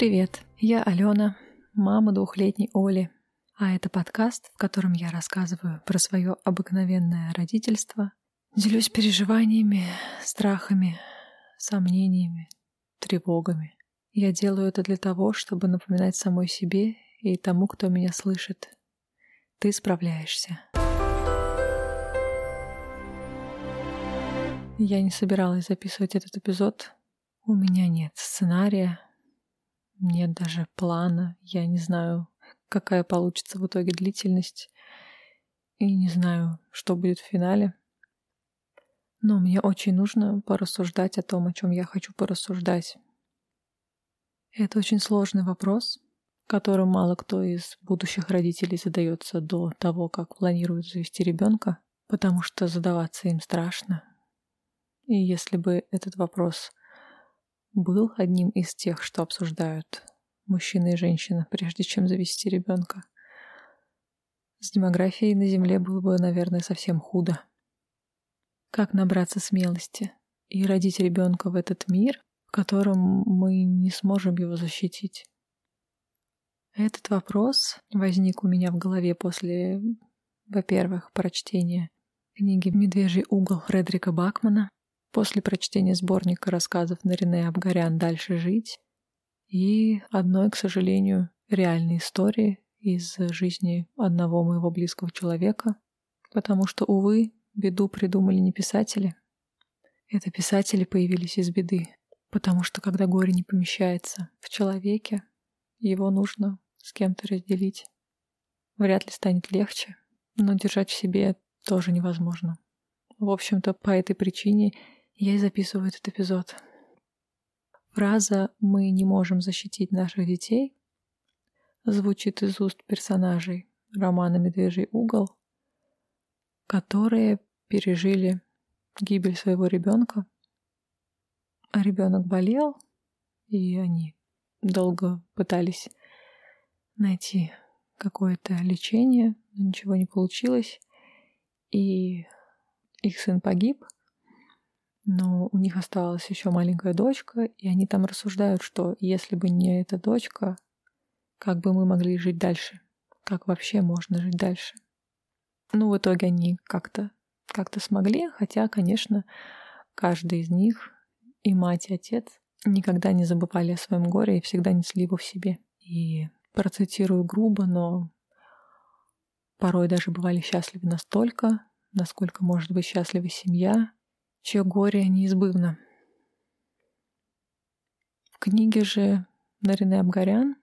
Привет, я Алена, мама двухлетней Оли, а это подкаст, в котором я рассказываю про свое обыкновенное родительство, делюсь переживаниями, страхами, сомнениями, тревогами. Я делаю это для того, чтобы напоминать самой себе и тому, кто меня слышит. Ты справляешься. Я не собиралась записывать этот эпизод. У меня нет сценария, нет даже плана. Я не знаю, какая получится в итоге длительность. И не знаю, что будет в финале. Но мне очень нужно порассуждать о том, о чем я хочу порассуждать. Это очень сложный вопрос, которым мало кто из будущих родителей задается до того, как планируют завести ребенка, потому что задаваться им страшно. И если бы этот вопрос был одним из тех, что обсуждают мужчина и женщина, прежде чем завести ребенка, с демографией на Земле было бы, наверное, совсем худо. Как набраться смелости и родить ребенка в этот мир, в котором мы не сможем его защитить? Этот вопрос возник у меня в голове после, во-первых, прочтения книги «Медвежий угол» Фредерика Бакмана, после прочтения сборника рассказов Нарине Абгарян «Дальше жить» и одной, к сожалению, реальной истории из жизни одного моего близкого человека, потому что, увы, Беду придумали не писатели. Это писатели появились из беды, потому что когда горе не помещается в человеке, его нужно с кем-то разделить. Вряд ли станет легче, но держать в себе тоже невозможно. В общем-то, по этой причине я и записываю этот эпизод. Фраза «мы не можем защитить наших детей» звучит из уст персонажей романа «Медвежий угол», которые пережили гибель своего ребенка. А ребенок болел, и они долго пытались найти какое-то лечение, но ничего не получилось. И их сын погиб, но у них оставалась еще маленькая дочка, и они там рассуждают, что если бы не эта дочка, как бы мы могли жить дальше? Как вообще можно жить дальше? Ну, в итоге они как-то как-то смогли, хотя, конечно, каждый из них, и мать, и отец, никогда не забывали о своем горе и всегда несли его в себе. И процитирую грубо, но порой даже бывали счастливы настолько, насколько может быть счастлива семья, чье горе неизбывно. В книге же Нарине Абгарян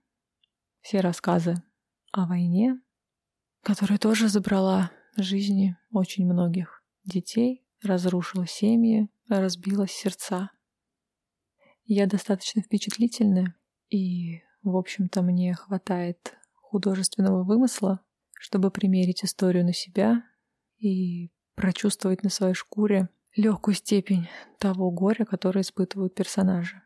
все рассказы о войне, которая тоже забрала жизни очень многих детей, разрушила семьи, разбила сердца. Я достаточно впечатлительная, и, в общем-то, мне хватает художественного вымысла, чтобы примерить историю на себя и прочувствовать на своей шкуре легкую степень того горя, которое испытывают персонажи.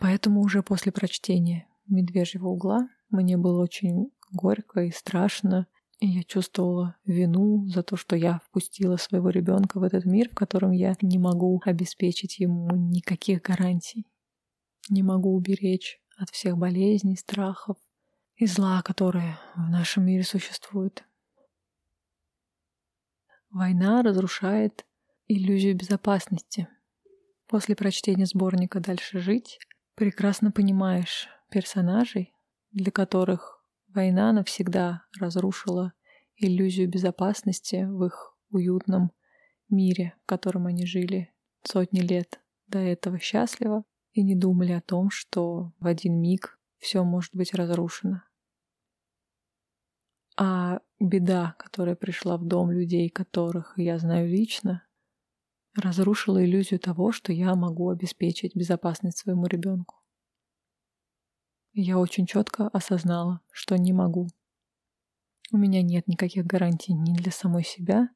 Поэтому уже после прочтения «Медвежьего угла» мне было очень горько и страшно, и я чувствовала вину за то, что я впустила своего ребенка в этот мир, в котором я не могу обеспечить ему никаких гарантий. Не могу уберечь от всех болезней, страхов и зла, которые в нашем мире существуют. Война разрушает иллюзию безопасности. После прочтения сборника «Дальше жить» прекрасно понимаешь персонажей, для которых Война навсегда разрушила иллюзию безопасности в их уютном мире, в котором они жили сотни лет до этого счастливо и не думали о том, что в один миг все может быть разрушено. А беда, которая пришла в дом людей, которых я знаю лично, разрушила иллюзию того, что я могу обеспечить безопасность своему ребенку я очень четко осознала, что не могу. У меня нет никаких гарантий ни для самой себя,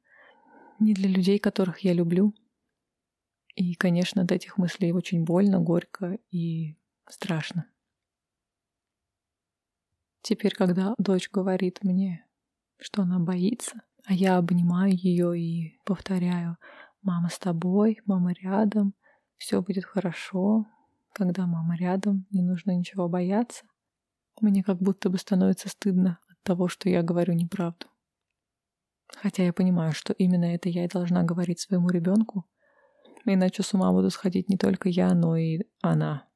ни для людей, которых я люблю. И, конечно, от этих мыслей очень больно, горько и страшно. Теперь, когда дочь говорит мне, что она боится, а я обнимаю ее и повторяю, мама с тобой, мама рядом, все будет хорошо, когда мама рядом, не нужно ничего бояться. Мне как будто бы становится стыдно от того, что я говорю неправду. Хотя я понимаю, что именно это я и должна говорить своему ребенку, иначе с ума буду сходить не только я, но и она.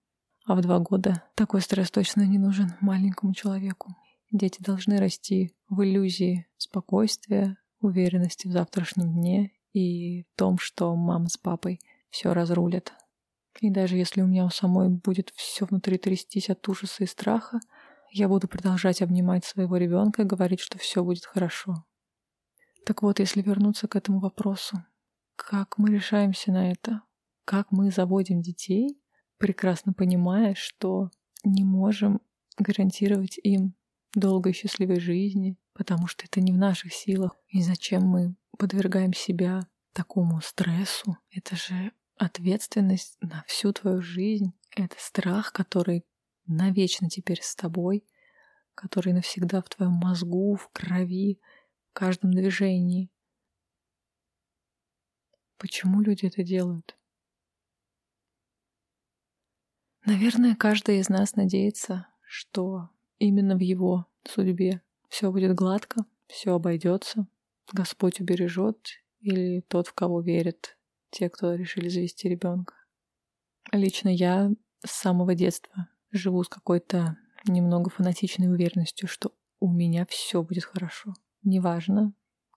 А в два года такой стресс точно не нужен маленькому человеку. Дети должны расти в иллюзии спокойствия, уверенности в завтрашнем дне и том, что мама с папой все разрулят. И даже если у меня у самой будет все внутри трястись от ужаса и страха, я буду продолжать обнимать своего ребенка и говорить, что все будет хорошо. Так вот, если вернуться к этому вопросу, как мы решаемся на это? Как мы заводим детей, прекрасно понимая, что не можем гарантировать им долгой счастливой жизни, потому что это не в наших силах. И зачем мы подвергаем себя такому стрессу? Это же ответственность на всю твою жизнь. Это страх, который навечно теперь с тобой, который навсегда в твоем мозгу, в крови, в каждом движении. Почему люди это делают? Наверное, каждый из нас надеется, что именно в его судьбе все будет гладко, все обойдется, Господь убережет или тот, в кого верят те, кто решили завести ребенка. Лично я с самого детства живу с какой-то немного фанатичной уверенностью, что у меня все будет хорошо. Неважно,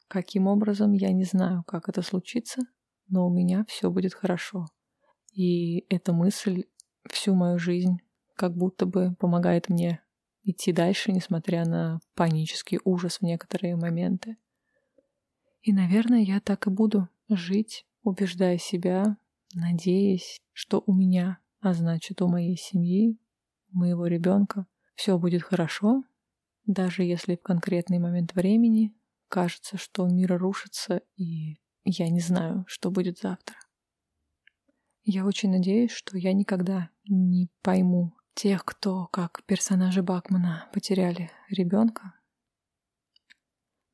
каким образом, я не знаю, как это случится, но у меня все будет хорошо. И эта мысль всю мою жизнь как будто бы помогает мне идти дальше, несмотря на панический ужас в некоторые моменты. И, наверное, я так и буду жить, убеждая себя, надеясь, что у меня, а значит у моей семьи, моего ребенка, все будет хорошо, даже если в конкретный момент времени кажется, что мир рушится, и я не знаю, что будет завтра. Я очень надеюсь, что я никогда не пойму тех, кто, как персонажи Бакмана, потеряли ребенка.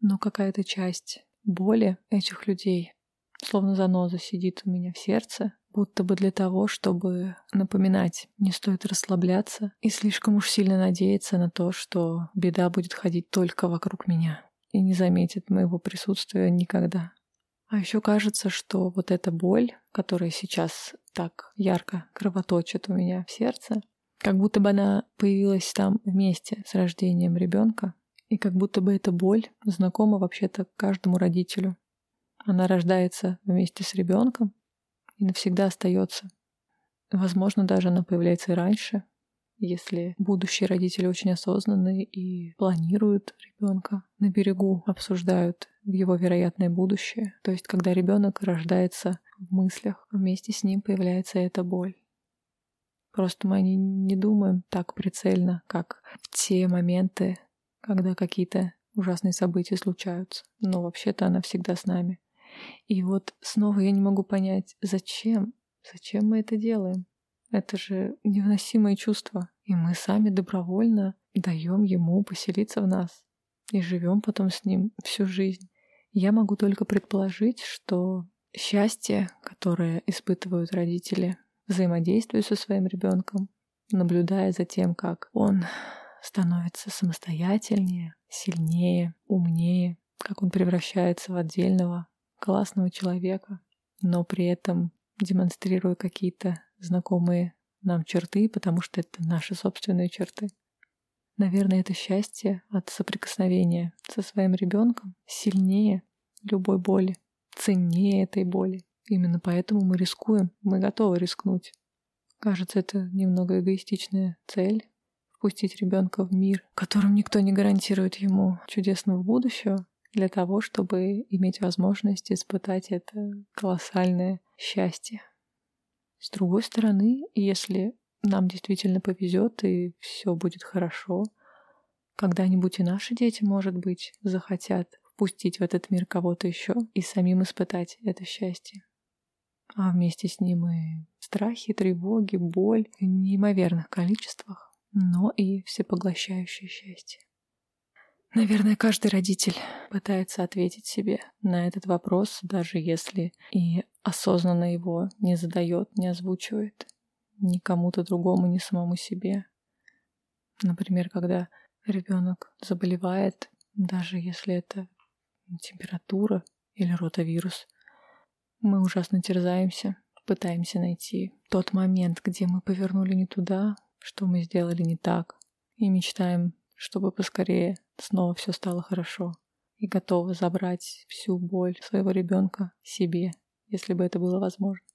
Но какая-то часть боли этих людей, словно заноза, сидит у меня в сердце, будто бы для того, чтобы напоминать, не стоит расслабляться и слишком уж сильно надеяться на то, что беда будет ходить только вокруг меня и не заметит моего присутствия никогда. А еще кажется, что вот эта боль, которая сейчас так ярко кровоточит у меня в сердце, как будто бы она появилась там вместе с рождением ребенка, и как будто бы эта боль знакома вообще-то каждому родителю. Она рождается вместе с ребенком, и навсегда остается. Возможно, даже она появляется и раньше, если будущие родители очень осознанные и планируют ребенка на берегу, обсуждают его вероятное будущее. То есть, когда ребенок рождается в мыслях, вместе с ним появляется эта боль. Просто мы не думаем так прицельно, как в те моменты, когда какие-то ужасные события случаются. Но вообще-то она всегда с нами. И вот снова я не могу понять, зачем? Зачем мы это делаем? Это же невыносимое чувство. И мы сами добровольно даем ему поселиться в нас. И живем потом с ним всю жизнь. Я могу только предположить, что счастье, которое испытывают родители, взаимодействуя со своим ребенком, наблюдая за тем, как он становится самостоятельнее, сильнее, умнее, как он превращается в отдельного классного человека, но при этом демонстрируя какие-то знакомые нам черты, потому что это наши собственные черты. Наверное, это счастье от соприкосновения со своим ребенком сильнее любой боли, ценнее этой боли. Именно поэтому мы рискуем, мы готовы рискнуть. Кажется, это немного эгоистичная цель — впустить ребенка в мир, в котором никто не гарантирует ему чудесного будущего, для того, чтобы иметь возможность испытать это колоссальное счастье. С другой стороны, если нам действительно повезет и все будет хорошо, когда-нибудь и наши дети, может быть, захотят впустить в этот мир кого-то еще и самим испытать это счастье. А вместе с ним и страхи, тревоги, боль в неимоверных количествах, но и всепоглощающее счастье. Наверное, каждый родитель пытается ответить себе на этот вопрос, даже если и осознанно его не задает, не озвучивает, ни кому-то другому, ни самому себе. Например, когда ребенок заболевает, даже если это температура или ротавирус, мы ужасно терзаемся, пытаемся найти тот момент, где мы повернули не туда, что мы сделали не так, и мечтаем, чтобы поскорее снова все стало хорошо, и готовы забрать всю боль своего ребенка себе, если бы это было возможно.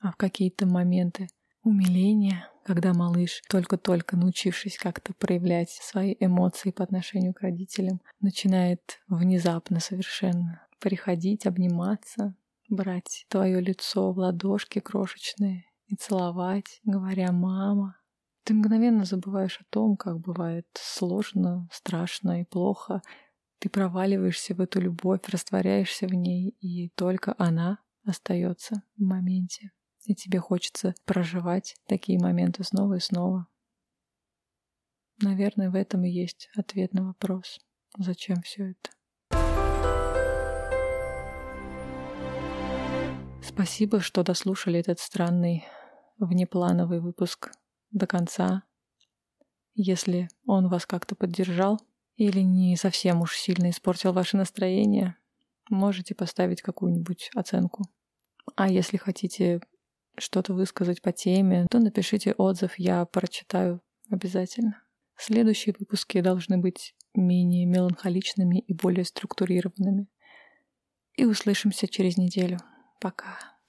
А в какие-то моменты умиления, когда малыш, только-только научившись как-то проявлять свои эмоции по отношению к родителям, начинает внезапно совершенно приходить, обниматься, брать твое лицо в ладошки крошечные и целовать, говоря «мама». Ты мгновенно забываешь о том, как бывает сложно, страшно и плохо. Ты проваливаешься в эту любовь, растворяешься в ней, и только она остается в моменте. И тебе хочется проживать такие моменты снова и снова. Наверное, в этом и есть ответ на вопрос, зачем все это. Спасибо, что дослушали этот странный внеплановый выпуск до конца. Если он вас как-то поддержал или не совсем уж сильно испортил ваше настроение, можете поставить какую-нибудь оценку. А если хотите что-то высказать по теме, то напишите отзыв, я прочитаю обязательно. Следующие выпуски должны быть менее меланхоличными и более структурированными. И услышимся через неделю. Пока.